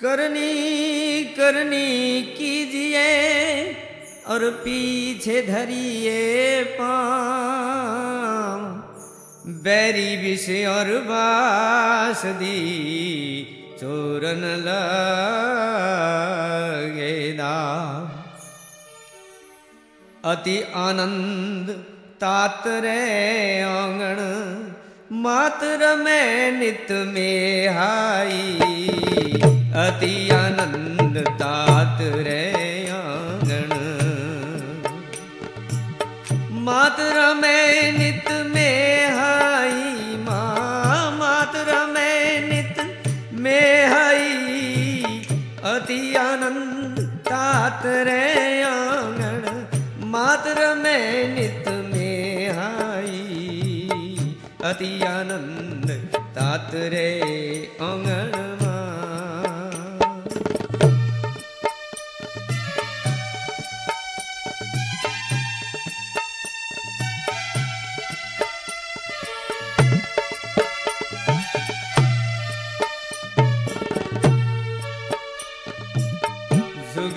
करनी करनी कीजिए और पीछे धरिए पाम। बैरी विष और बासदी चोरन लगेदा अति आनंद तातरे आंगण मातर में नित में हाई अति आनंद तातरे आंगण मातर में नित में हाई माँ मातर में नित में हाई। अति आनंद तातरे आंगण मातर में नित में हाई। अति आनंद तातरे आंगण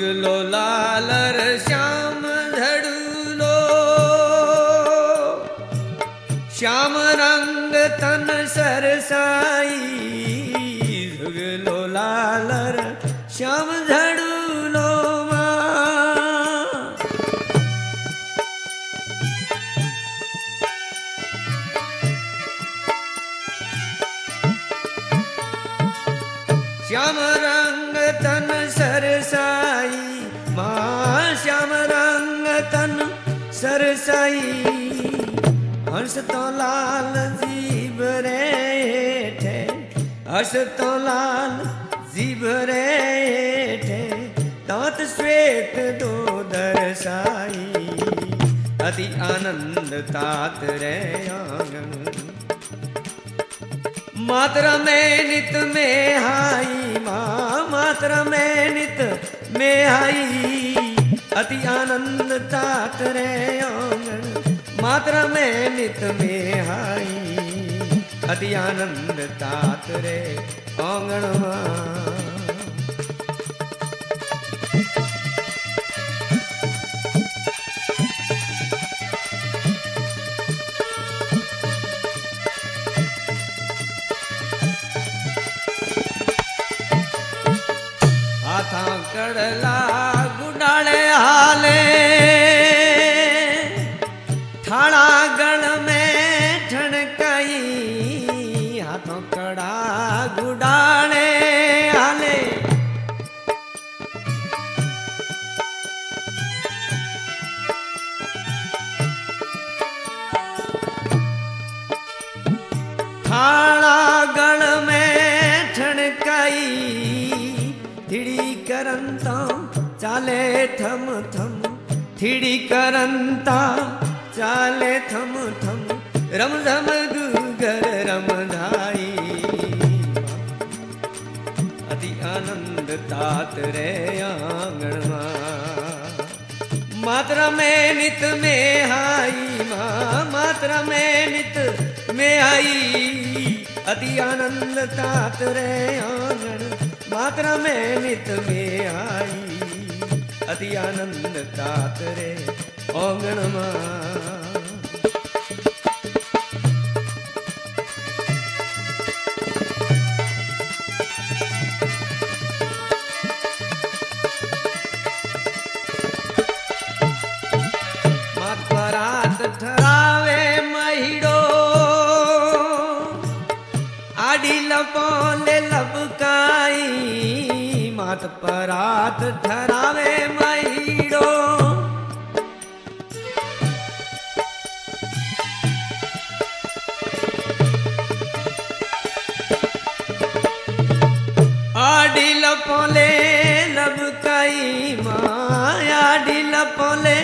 जुगलो लालर श्याम झड़ुलो श्याम रंग तन सरसाई जुगलो लालर श्याम झड़ुलो सरसाई, हर्ष तो लाल जीव रे ठे। हर्ष तो लाल जीव रे ठे। दांत श्वेत दो दर्शाई, अति आनंद तात रे आँगन मात्रा में नित में हाई, माँ, मात्रा में नित में हाई। अति आनंद तात रे आँगन, मात्रा में नित में हाई अति आनंद तात रे आँगन चाले थम थम, थिड़ी करंता। चाले थम थम, रम झम गुगर रम धाई। अति आनंद तात रे आंगण मात्रा में नित में हाई माँ, मात्रा में नित में आई अति आनंद तात रे आंगण, मात्रा में नित में અતિ આનંદ તાતરે ઓંગણમાં ઠરાવે મહિડો આડી લપોલે हाथ पर हाथ धरावे महीड़ो आडिल पोले लब कई माया आडिल पोले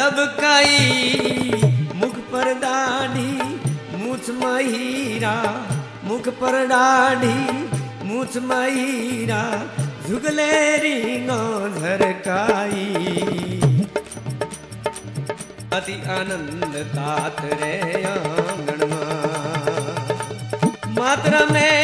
लब कई। मुख पर दाढ़ी, मूछ महीरा, मुख पर दाढ़ी, मूछ महीरा। જુગલેરી નો ધરકાઈ અતિ આનંદ તાત રે આંગણમાં માત્ર મેં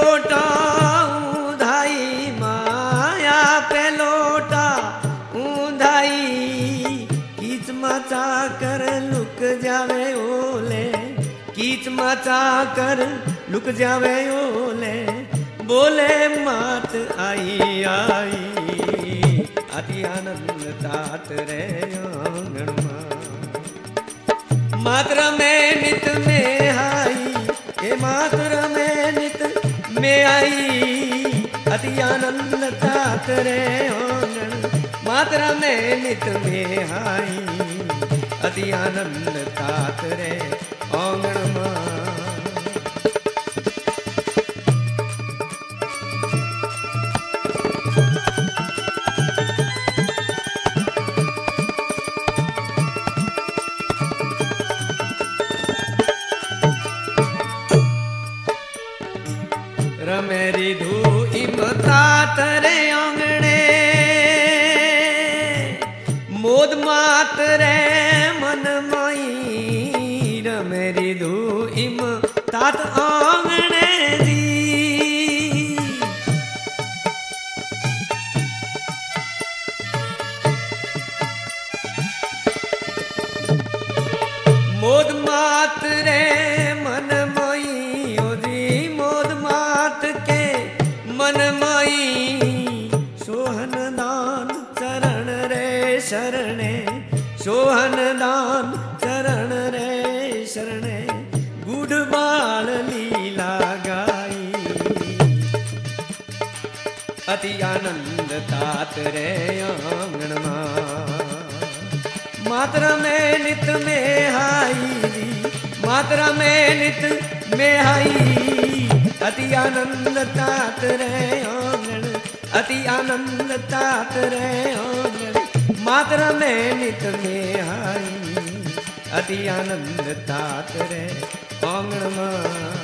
चाकर, लुक जावे ओले, बोले मात आई आई। अति आनंद तात रे आंगण मात्र में नित में आई हे मात्र में नित में आई। अति आनंद तात रे आंगण मात्र में नित में आई। अति आनंद तात रे आंगण मा। बात आंगणे दी। मोद मात रे मन मोई ओरी मोद मात के मन मोई। सोहन दान चरण रे शरणे, सोहन दान અતિ આનંદ તાત રે આંગણમાં માત્ર મેં નિત મેં હાઈ માત્ર મેં નિત મેં હાઈ અતિ આનંદ તાત રે આંગણ અતિ આનંદ તાત રે આંગણ માત્ર મેં નિત મેં હાઈ અતિ આનંદ તાત રે આંગણમાં